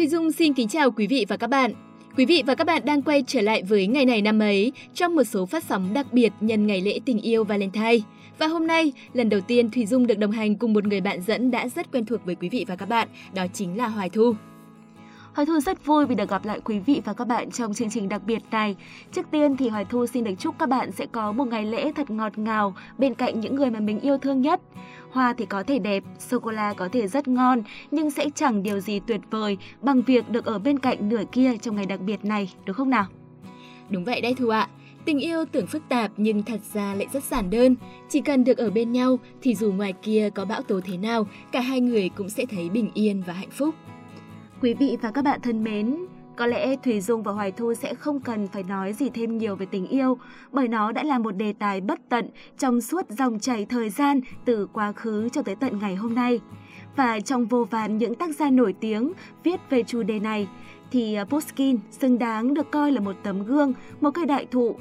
Thùy Dung xin kính chào quý vị và các bạn. Quý vị và các bạn đang quay trở lại với ngày này năm ấy trong một số phát sóng đặc biệt nhân ngày lễ tình yêu Valentine. Và hôm nay, lần đầu tiên Thùy Dung được đồng hành cùng một người bạn dẫn đã rất quen thuộc với quý vị và các bạn, đó chính là Hoài Thu. Hoài Thu rất vui vì được gặp lại quý vị và các bạn trong chương trình đặc biệt này. Trước tiên thì Hoài Thu xin được chúc các bạn sẽ có một ngày lễ thật ngọt ngào bên cạnh những người mà mình yêu thương nhất. Hoa thì có thể đẹp, sô-cô-la có thể rất ngon, nhưng sẽ chẳng điều gì tuyệt vời bằng việc được ở bên cạnh nửa kia trong ngày đặc biệt này, đúng không nào? Đúng vậy đấy Thu ạ. Tình yêu tưởng phức tạp nhưng thật ra lại rất giản đơn. Chỉ cần được ở bên nhau thì dù ngoài kia có bão tố thế nào, cả hai người cũng sẽ thấy bình yên và hạnh phúc. Quý vị và các bạn thân mến, có lẽ Thùy Dung và Hoài Thu sẽ không cần phải nói gì thêm nhiều về tình yêu, bởi nó đã là một đề tài bất tận trong suốt dòng chảy thời gian từ quá khứ cho tới tận ngày hôm nay. Và trong vô vàn những tác gia nổi tiếng viết về chủ đề này, thì à, Pushkin xứng đáng được coi là một tấm gương, một cây đại thụ.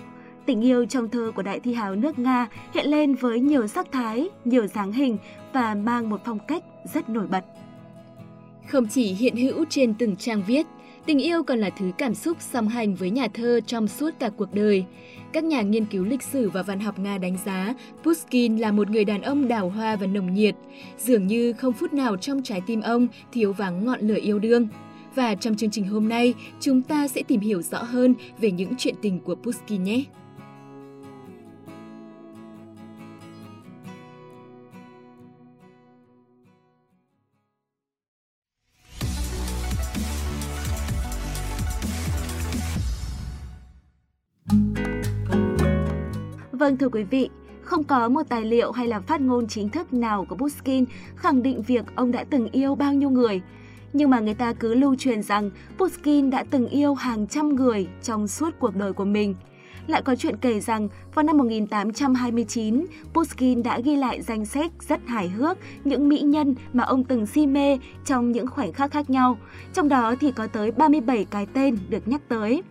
Tình yêu trong thơ của đại thi hào nước Nga hiện lên với nhiều sắc thái, nhiều dáng hình và mang một phong cách rất nổi bật. Không chỉ hiện hữu trên từng trang viết, tình yêu còn là thứ cảm xúc song hành với nhà thơ trong suốt cả cuộc đời. Các nhà nghiên cứu lịch sử và văn học Nga đánh giá Pushkin là một người đàn ông đào hoa và nồng nhiệt, dường như không phút nào trong trái tim ông thiếu vắng ngọn lửa yêu đương. Và trong chương trình hôm nay, chúng ta sẽ tìm hiểu rõ hơn về những chuyện tình của Pushkin nhé. Vâng thưa quý vị, không có một tài liệu hay là phát ngôn chính thức nào của Pushkin khẳng định việc ông đã từng yêu bao nhiêu người. Nhưng mà người ta cứ lưu truyền rằng Pushkin đã từng yêu hàng trăm người trong suốt cuộc đời của mình. Lại có chuyện kể rằng vào năm 1829, Pushkin đã ghi lại danh sách rất hài hước những mỹ nhân mà ông từng si mê trong những khoảnh khắc khác nhau. Trong đó thì có tới 37 cái tên được nhắc tới.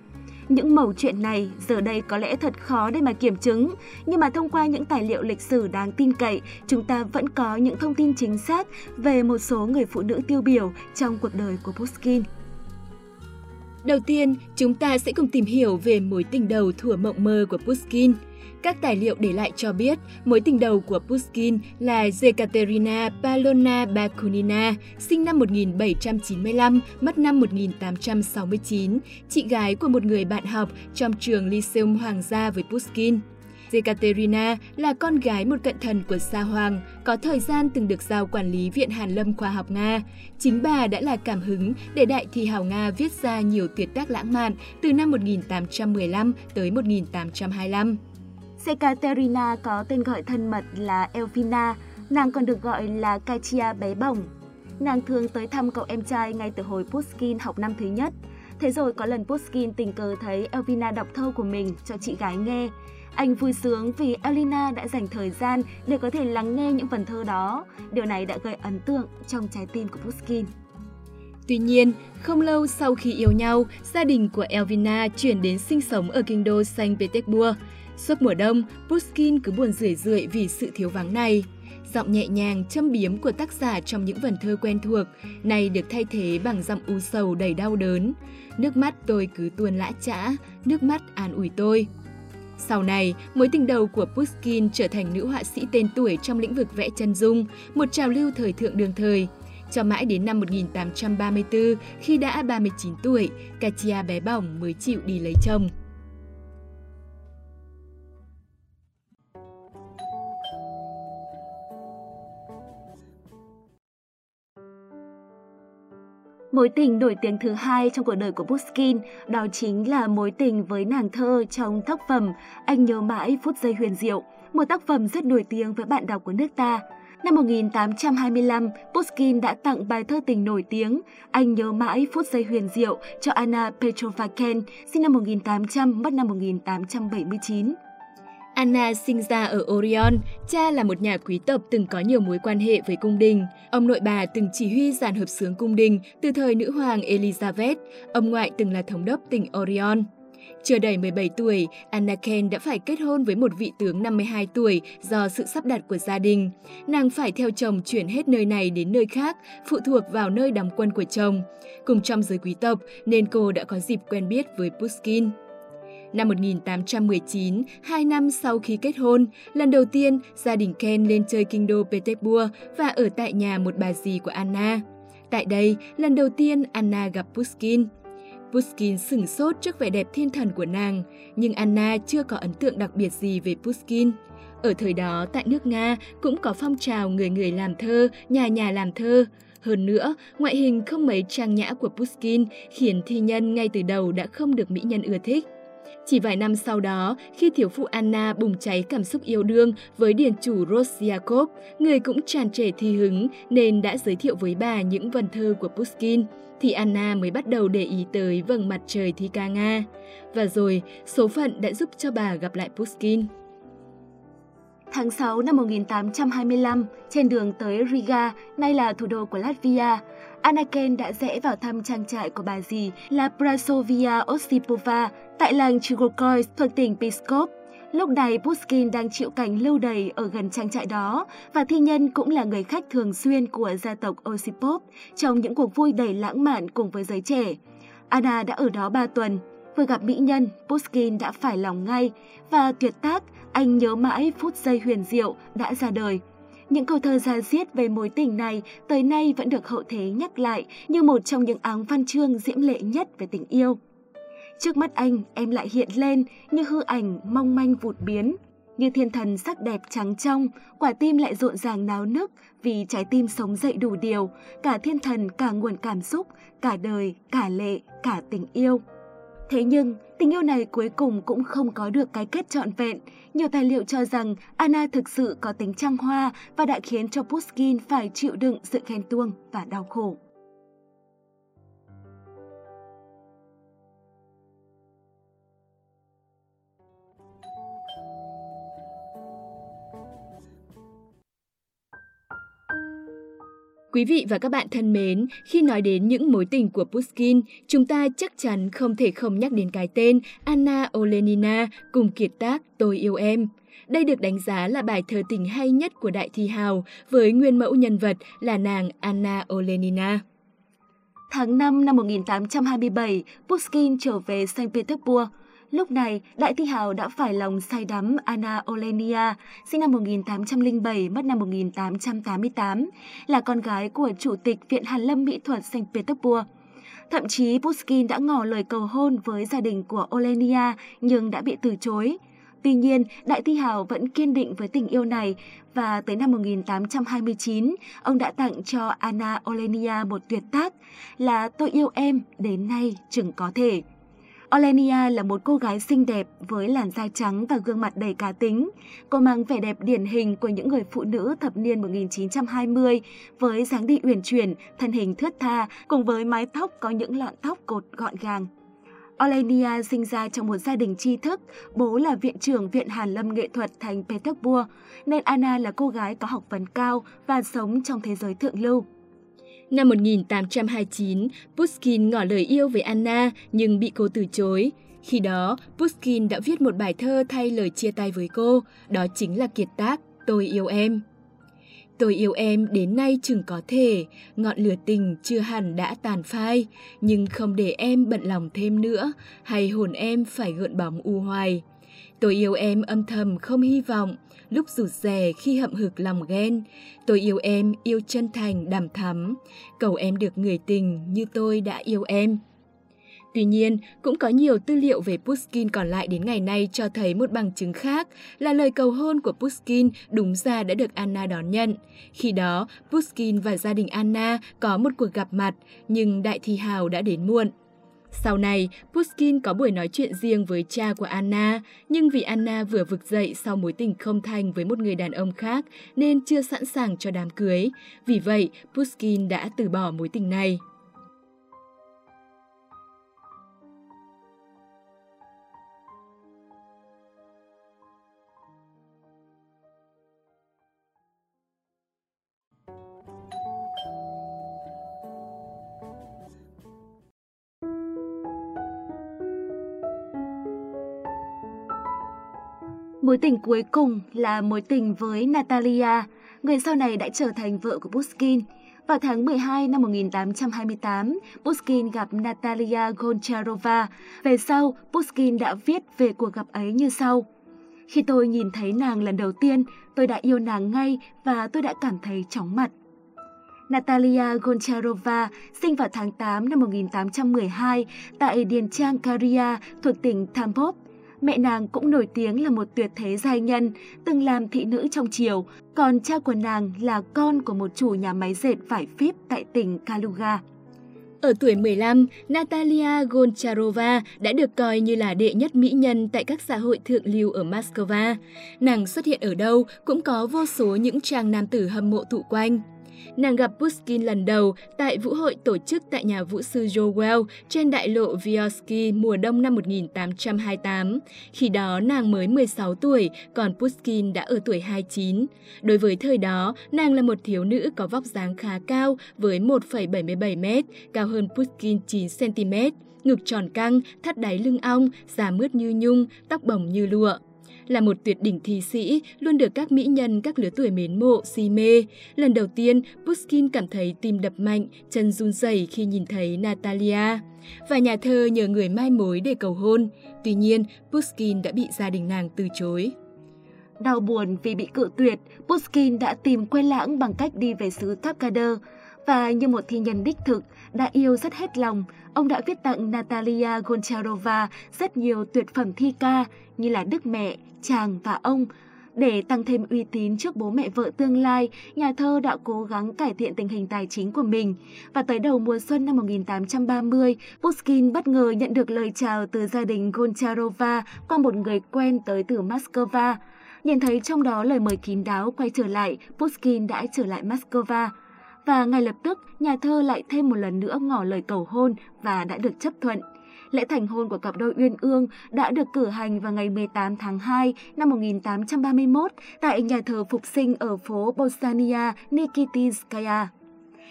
Những mẩu chuyện này giờ đây có lẽ thật khó để mà kiểm chứng, nhưng mà thông qua những tài liệu lịch sử đáng tin cậy, chúng ta vẫn có những thông tin chính xác về một số người phụ nữ tiêu biểu trong cuộc đời của Pushkin. Đầu tiên, chúng ta sẽ cùng tìm hiểu về mối tình đầu thủa mộng mơ của Pushkin – các tài liệu để lại cho biết mối tình đầu của Pushkin là Yekaterina Palona Bakunina, sinh năm 1795, mất năm 1869, chị gái của một người bạn học trong trường Lyceum Hoàng gia với Pushkin. Yekaterina là con gái một cận thần của Sa Hoàng, có thời gian từng được giao quản lý Viện Hàn Lâm Khoa học Nga. Chính bà đã là cảm hứng để đại thi hào Nga viết ra nhiều tuyệt tác lãng mạn từ năm 1815 tới 1825. Ekaterina có tên gọi thân mật là Elvina, nàng còn được gọi là Katia bé bỏng. Nàng thường tới thăm cậu em trai ngay từ hồi Pushkin học năm thứ nhất. Thế rồi có lần Pushkin tình cờ thấy Elvina đọc thơ của mình cho chị gái nghe. Anh vui sướng vì Elina đã dành thời gian để có thể lắng nghe những phần thơ đó. Điều này đã gây ấn tượng trong trái tim của Pushkin. Tuy nhiên, không lâu sau khi yêu nhau, gia đình của Elvina chuyển đến sinh sống ở kinh đô Saint Petersburg. Suốt mùa đông, Pushkin cứ buồn rười rượi vì sự thiếu vắng này. Giọng nhẹ nhàng, châm biếm của tác giả trong những vần thơ quen thuộc, này được thay thế bằng giọng u sầu đầy đau đớn. Nước mắt tôi cứ tuôn lã chã, nước mắt an ủi tôi. Sau này, mối tình đầu của Pushkin trở thành nữ họa sĩ tên tuổi trong lĩnh vực vẽ chân dung, một trào lưu thời thượng đường thời. Cho mãi đến năm 1834, khi đã 39 tuổi, Katia bé bỏng mới chịu đi lấy chồng. Mối tình nổi tiếng thứ hai trong cuộc đời của Pushkin đó chính là mối tình với nàng thơ trong tác phẩm Anh nhớ mãi phút giây huyền diệu, một tác phẩm rất nổi tiếng với bạn đọc của nước ta. Năm 1825, Pushkin đã tặng bài thơ tình nổi tiếng Anh nhớ mãi phút giây huyền diệu cho Anna Petrovaken, sinh năm 1800, mất năm 1879. Anna sinh ra ở Orion, cha là một nhà quý tộc từng có nhiều mối quan hệ với cung đình. Ông nội bà từng chỉ huy dàn hợp sướng cung đình từ thời nữ hoàng Elizabeth, ông ngoại từng là thống đốc tỉnh Orion. Chưa đầy 17 tuổi, Anna Ken đã phải kết hôn với một vị tướng 52 tuổi do sự sắp đặt của gia đình. Nàng phải theo chồng chuyển hết nơi này đến nơi khác, phụ thuộc vào nơi đóng quân của chồng. Cùng trong giới quý tộc nên cô đã có dịp quen biết với Pushkin. Năm 1819, hai năm sau khi kết hôn, lần đầu tiên gia đình Ken lên chơi kinh đô Petersburg và ở tại nhà một bà dì của Anna. Tại đây, lần đầu tiên Anna gặp Pushkin. Pushkin sửng sốt trước vẻ đẹp thiên thần của nàng, nhưng Anna chưa có ấn tượng đặc biệt gì về Pushkin. Ở thời đó, tại nước Nga cũng có phong trào người người làm thơ, nhà nhà làm thơ. Hơn nữa, ngoại hình không mấy trang nhã của Pushkin khiến thi nhân ngay từ đầu đã không được mỹ nhân ưa thích. Chỉ vài năm sau đó, khi thiếu phụ Anna bùng cháy cảm xúc yêu đương với điền chủ Rosyakov, người cũng tràn trề thi hứng nên đã giới thiệu với bà những vần thơ của Pushkin, thì Anna mới bắt đầu để ý tới vầng mặt trời thi ca Nga. Và rồi, số phận đã giúp cho bà gặp lại Pushkin. Tháng 6 năm 1825, trên đường tới Riga, nay là thủ đô của Latvia, Anakin đã rẽ vào thăm trang trại của bà dì là Prasovia Osipova tại làng Chigorkoy thuộc tỉnh Pskov. Lúc này Pushkin đang chịu cảnh lưu đầy ở gần trang trại đó và thi nhân cũng là người khách thường xuyên của gia tộc Osipov trong những cuộc vui đầy lãng mạn cùng với giới trẻ. Anna đã ở đó 3 tuần. Vừa gặp mỹ nhân, Pushkin đã phải lòng ngay và tuyệt tác anh nhớ mãi phút giây huyền diệu đã ra đời. Những câu thơ ra diết về mối tình này tới nay vẫn được hậu thế nhắc lại như một trong những áng văn chương diễm lệ nhất về tình yêu. Trước mắt anh, em lại hiện lên như hư ảnh mong manh vụt biến. Như thiên thần sắc đẹp trắng trong, quả tim lại rộn ràng náo nức vì trái tim sống dậy đủ điều, cả thiên thần, cả nguồn cảm xúc, cả đời, cả lệ, cả tình yêu. Thế nhưng, tình yêu này cuối cùng cũng không có được cái kết trọn vẹn. Nhiều tài liệu cho rằng Anna thực sự có tính trăng hoa và đã khiến cho Pushkin phải chịu đựng sự khen tuông và đau khổ. Quý vị và các bạn thân mến, khi nói đến những mối tình của Pushkin, chúng ta chắc chắn không thể không nhắc đến cái tên Anna Olenina cùng kiệt tác Tôi yêu em. Đây được đánh giá là bài thơ tình hay nhất của Đại Thi Hào với nguyên mẫu nhân vật là nàng Anna Olenina. Tháng 5 năm 1827, Pushkin trở về Saint Petersburg. Lúc này, Đại Thi Hào đã phải lòng say đắm Anna Olenia, sinh năm 1807, mất năm 1888, là con gái của Chủ tịch Viện Hàn Lâm Mỹ thuật Saint Petersburg. Thậm chí Pushkin đã ngỏ lời cầu hôn với gia đình của Olenia nhưng đã bị từ chối. Tuy nhiên, Đại Thi Hào vẫn kiên định với tình yêu này và tới năm 1829, ông đã tặng cho Anna Olenia một tuyệt tác là Tôi yêu em đến nay chừng có thể. Olenia là một cô gái xinh đẹp với làn da trắng và gương mặt đầy cá tính. Cô mang vẻ đẹp điển hình của những người phụ nữ thập niên 1920 với dáng đi uyển chuyển, thân hình thướt tha cùng với mái tóc có những lọn tóc cột gọn gàng. Olenia sinh ra trong một gia đình tri thức, bố là viện trưởng Viện Hàn Lâm Nghệ thuật thành Petersburg, nên Anna là cô gái có học vấn cao và sống trong thế giới thượng lưu. Năm 1829, Pushkin ngỏ lời yêu với Anna nhưng bị cô từ chối. Khi đó, Pushkin đã viết một bài thơ thay lời chia tay với cô, đó chính là kiệt tác Tôi yêu em. Tôi yêu em đến nay chừng có thể, ngọn lửa tình chưa hẳn đã tàn phai, nhưng không để em bận lòng thêm nữa, hay hồn em phải gợn bóng u hoài. Tôi yêu em âm thầm không hy vọng, lúc rụt rè khi hậm hực lòng ghen. Tôi yêu em, yêu chân thành, đàm thắm. Cầu em được người tình như tôi đã yêu em. Tuy nhiên, cũng có nhiều tư liệu về Pushkin còn lại đến ngày nay cho thấy một bằng chứng khác là lời cầu hôn của Pushkin đúng ra đã được Anna đón nhận. Khi đó, Pushkin và gia đình Anna có một cuộc gặp mặt, nhưng đại thi hào đã đến muộn. Sau này, Pushkin có buổi nói chuyện riêng với cha của Anna, nhưng vì Anna vừa vực dậy sau mối tình không thành với một người đàn ông khác nên chưa sẵn sàng cho đám cưới. Vì vậy, Pushkin đã từ bỏ mối tình này. Mối tình cuối cùng là mối tình với Natalia, người sau này đã trở thành vợ của Pushkin. Vào tháng 12 năm 1828, Pushkin gặp Natalia Goncharova. Về sau, Pushkin đã viết về cuộc gặp ấy như sau. Khi tôi nhìn thấy nàng lần đầu tiên, tôi đã yêu nàng ngay và tôi đã cảm thấy chóng mặt. Natalia Goncharova sinh vào tháng 8 năm 1812 tại Điền Trang Karia thuộc tỉnh Tambov. Mẹ nàng cũng nổi tiếng là một tuyệt thế giai nhân, từng làm thị nữ trong triều, còn cha của nàng là con của một chủ nhà máy dệt vải phíp tại tỉnh Kaluga. Ở tuổi 15, Natalia Goncharova đã được coi như là đệ nhất mỹ nhân tại các xã hội thượng lưu ở Moscow. Nàng xuất hiện ở đâu cũng có vô số những chàng nam tử hâm mộ tụ quanh. Nàng gặp Pushkin lần đầu tại vũ hội tổ chức tại nhà vũ sư Joel trên đại lộ Vyotsky mùa đông năm 1828. Khi đó nàng mới 16 tuổi, còn Pushkin đã ở tuổi 29. Đối với thời đó, nàng là một thiếu nữ có vóc dáng khá cao với 1,77 m, cao hơn Pushkin 9 cm, ngực tròn căng, thắt đáy lưng ong, da mướt như nhung, tóc bồng như lụa là một tuyệt đỉnh thi sĩ, luôn được các mỹ nhân các lứa tuổi mến mộ, si mê. Lần đầu tiên, Pushkin cảm thấy tim đập mạnh, chân run rẩy khi nhìn thấy Natalia. Và nhà thơ nhờ người mai mối để cầu hôn. Tuy nhiên, Pushkin đã bị gia đình nàng từ chối. Đau buồn vì bị cự tuyệt, Pushkin đã tìm quên lãng bằng cách đi về xứ Kapkader và như một thi nhân đích thực, đã yêu rất hết lòng, ông đã viết tặng Natalia Goncharova rất nhiều tuyệt phẩm thi ca như là Đức Mẹ, Chàng và Ông. Để tăng thêm uy tín trước bố mẹ vợ tương lai, nhà thơ đã cố gắng cải thiện tình hình tài chính của mình. Và tới đầu mùa xuân năm 1830, Pushkin bất ngờ nhận được lời chào từ gia đình Goncharova qua một người quen tới từ Moscow. Nhìn thấy trong đó lời mời kín đáo quay trở lại, Pushkin đã trở lại Moscow và ngay lập tức nhà thơ lại thêm một lần nữa ngỏ lời cầu hôn và đã được chấp thuận. Lễ thành hôn của cặp đôi Uyên Ương đã được cử hành vào ngày 18 tháng 2 năm 1831 tại nhà thờ phục sinh ở phố Bosnia Nikitinskaya.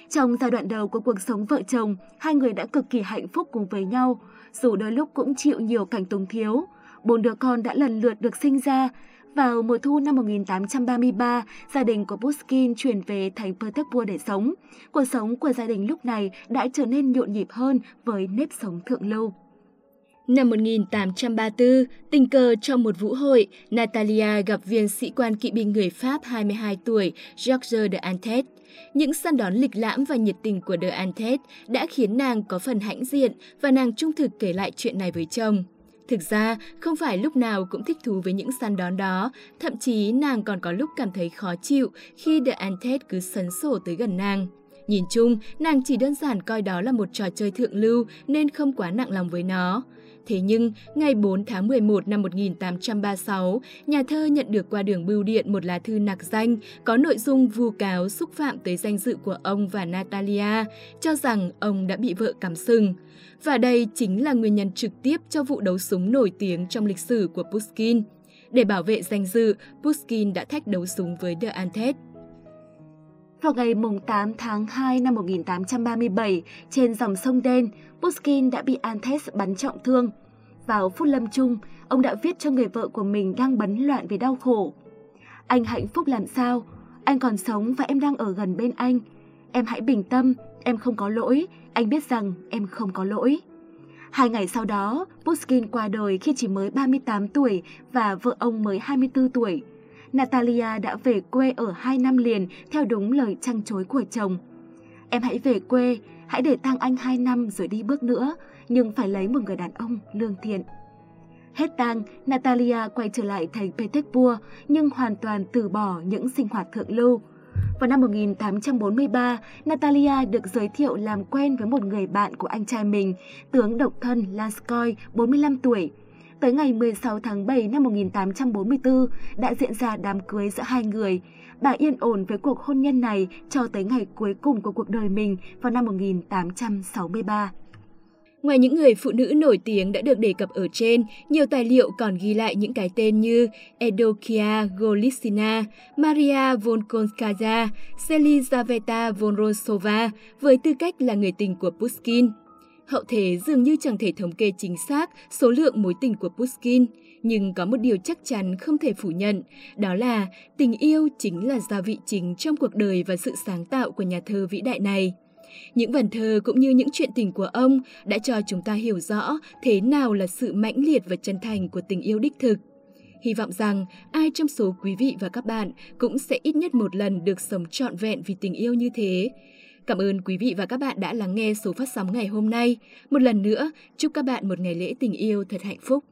Trong giai đoạn đầu của cuộc sống vợ chồng, hai người đã cực kỳ hạnh phúc cùng với nhau, dù đôi lúc cũng chịu nhiều cảnh túng thiếu. Bốn đứa con đã lần lượt được sinh ra, vào mùa thu năm 1833, gia đình của Pushkin chuyển về thành Petersburg để sống. Cuộc sống của gia đình lúc này đã trở nên nhộn nhịp hơn với nếp sống thượng lưu. Năm 1834, tình cờ trong một vũ hội, Natalia gặp viên sĩ quan kỵ binh người Pháp 22 tuổi Georges de Antet. Những săn đón lịch lãm và nhiệt tình của de Antet đã khiến nàng có phần hãnh diện và nàng trung thực kể lại chuyện này với chồng. Thực ra, không phải lúc nào cũng thích thú với những săn đón đó, thậm chí nàng còn có lúc cảm thấy khó chịu khi The Antet cứ sấn sổ tới gần nàng. Nhìn chung, nàng chỉ đơn giản coi đó là một trò chơi thượng lưu nên không quá nặng lòng với nó. Thế nhưng, ngày 4 tháng 11 năm 1836, nhà thơ nhận được qua đường bưu điện một lá thư nạc danh có nội dung vu cáo xúc phạm tới danh dự của ông và Natalia, cho rằng ông đã bị vợ cắm sừng. Và đây chính là nguyên nhân trực tiếp cho vụ đấu súng nổi tiếng trong lịch sử của Pushkin. Để bảo vệ danh dự, Pushkin đã thách đấu súng với De Antet. Vào ngày 8 tháng 2 năm 1837, trên dòng sông Đen, Pushkin đã bị Anthes bắn trọng thương. Vào phút lâm chung, ông đã viết cho người vợ của mình đang bấn loạn vì đau khổ. Anh hạnh phúc làm sao? Anh còn sống và em đang ở gần bên anh. Em hãy bình tâm, em không có lỗi, anh biết rằng em không có lỗi. Hai ngày sau đó, Pushkin qua đời khi chỉ mới 38 tuổi và vợ ông mới 24 tuổi. Natalia đã về quê ở hai năm liền theo đúng lời trăng chối của chồng. Em hãy về quê, hãy để tang anh hai năm rồi đi bước nữa, nhưng phải lấy một người đàn ông lương thiện. Hết tang, Natalia quay trở lại thành Petersburg nhưng hoàn toàn từ bỏ những sinh hoạt thượng lưu. Vào năm 1843, Natalia được giới thiệu làm quen với một người bạn của anh trai mình, tướng độc thân Lanskoy, 45 tuổi. Tới ngày 16 tháng 7 năm 1844 đã diễn ra đám cưới giữa hai người. Bà yên ổn với cuộc hôn nhân này cho tới ngày cuối cùng của cuộc đời mình vào năm 1863. Ngoài những người phụ nữ nổi tiếng đã được đề cập ở trên, nhiều tài liệu còn ghi lại những cái tên như Edokia Golitsina, Maria Volkonskaya, Selizaveta Vonrosova với tư cách là người tình của Pushkin. Hậu thế dường như chẳng thể thống kê chính xác số lượng mối tình của Pushkin, Nhưng có một điều chắc chắn không thể phủ nhận, đó là tình yêu chính là gia vị chính trong cuộc đời và sự sáng tạo của nhà thơ vĩ đại này. Những vần thơ cũng như những chuyện tình của ông đã cho chúng ta hiểu rõ thế nào là sự mãnh liệt và chân thành của tình yêu đích thực. Hy vọng rằng ai trong số quý vị và các bạn cũng sẽ ít nhất một lần được sống trọn vẹn vì tình yêu như thế. Cảm ơn quý vị và các bạn đã lắng nghe số phát sóng ngày hôm nay. Một lần nữa, chúc các bạn một ngày lễ tình yêu thật hạnh phúc.